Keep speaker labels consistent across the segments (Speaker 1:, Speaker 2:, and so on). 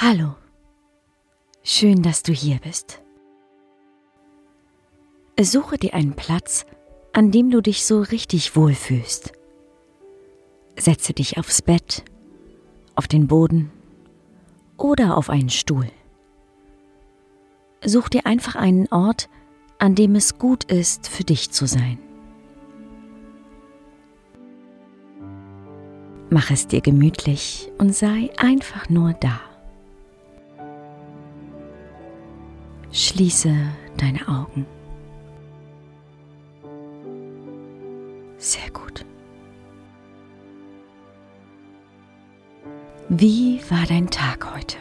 Speaker 1: Hallo, schön, dass du hier bist. Suche dir einen Platz, an dem du dich so richtig wohlfühlst. Setze dich aufs Bett, auf den Boden oder auf einen Stuhl. Such dir einfach einen Ort, an dem es gut ist, für dich zu sein. Mach es dir gemütlich und sei einfach nur da. Schließe deine Augen. Sehr gut. Wie war dein Tag heute?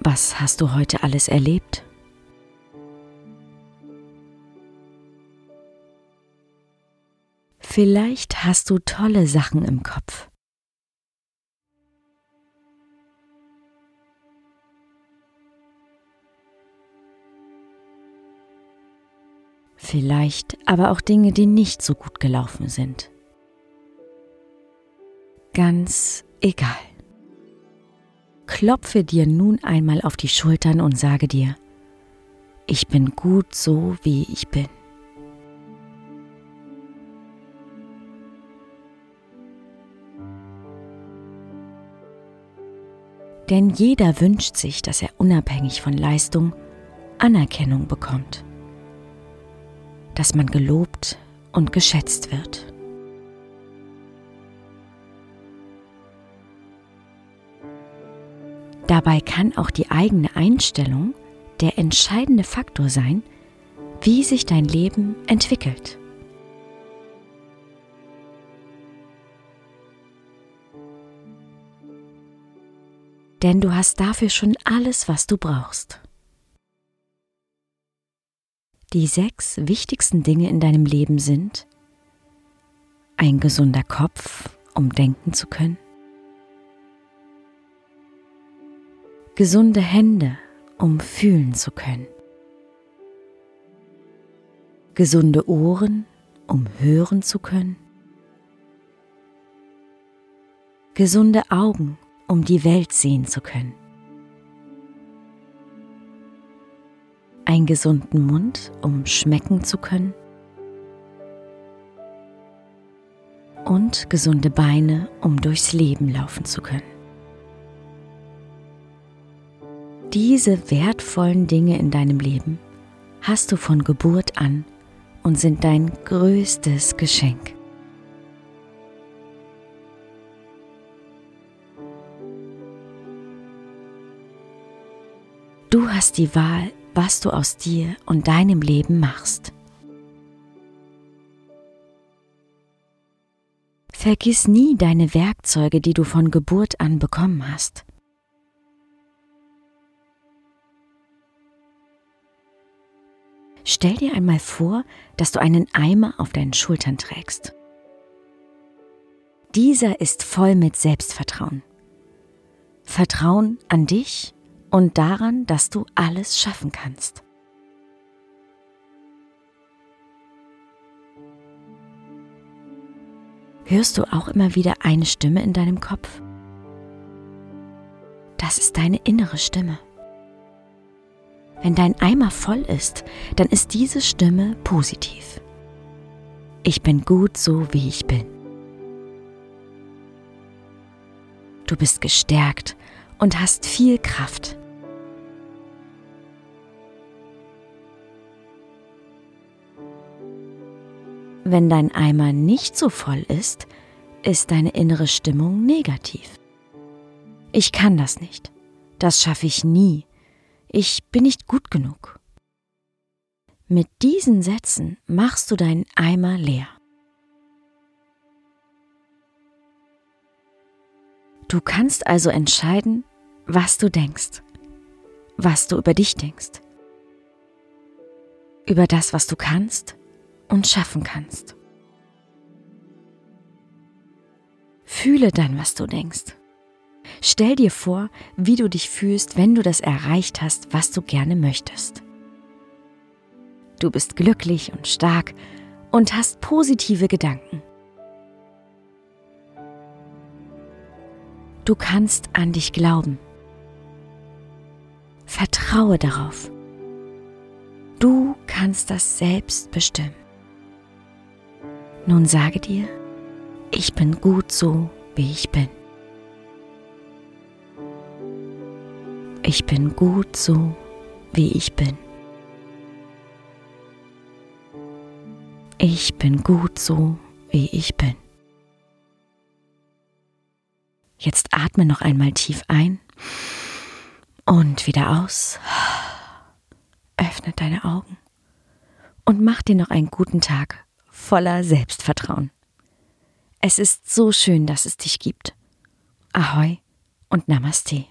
Speaker 1: Was hast du heute alles erlebt? Vielleicht hast du tolle Sachen im Kopf. Vielleicht aber auch Dinge, die nicht so gut gelaufen sind. Ganz egal. Klopfe dir nun einmal auf die Schultern und sage dir, ich bin gut so, wie ich bin. Denn jeder wünscht sich, dass er unabhängig von Leistung Anerkennung bekommt, dass man gelobt und geschätzt wird. Dabei kann auch die eigene Einstellung der entscheidende Faktor sein, wie sich dein Leben entwickelt. Denn du hast dafür schon alles, was du brauchst. Die sechs wichtigsten Dinge in deinem Leben sind ein gesunder Kopf, um denken zu können, gesunde Hände, um fühlen zu können, gesunde Ohren, um hören zu können, gesunde Augen, um die Welt sehen zu können. Einen gesunden Mund, um schmecken zu können. Und gesunde Beine, um durchs Leben laufen zu können. Diese wertvollen Dinge in deinem Leben hast du von Geburt an und sind dein größtes Geschenk. Du hast die Wahl, was du aus dir und deinem Leben machst. Vergiss nie deine Werkzeuge, die du von Geburt an bekommen hast. Stell dir einmal vor, dass du einen Eimer auf deinen Schultern trägst. Dieser ist voll mit Selbstvertrauen. Vertrauen an dich und daran, dass du alles schaffen kannst. Hörst du auch immer wieder eine Stimme in deinem Kopf? Das ist deine innere Stimme. Wenn dein Eimer voll ist, dann ist diese Stimme positiv. Ich bin gut so, wie ich bin. Du bist gestärkt und hast viel Kraft. Wenn dein Eimer nicht so voll ist, ist deine innere Stimmung negativ. Ich kann das nicht. Das schaffe ich nie. Ich bin nicht gut genug. Mit diesen Sätzen machst du deinen Eimer leer. Du kannst also entscheiden, was du denkst, was du über dich denkst, über das, was du kannst und schaffen kannst. Fühle dann, was du denkst. Stell dir vor, wie du dich fühlst, wenn du das erreicht hast, was du gerne möchtest. Du bist glücklich und stark und hast positive Gedanken. Du kannst an dich glauben. Vertraue darauf. Du kannst das selbst bestimmen. Nun sage dir, ich bin gut so, wie ich bin. Ich bin gut so, wie ich bin. Ich bin gut so, wie ich bin. Jetzt atme noch einmal tief ein und wieder aus. Öffne deine Augen und mach dir noch einen guten Tag voller Selbstvertrauen. Es ist so schön, dass es dich gibt. Ahoi und Namaste.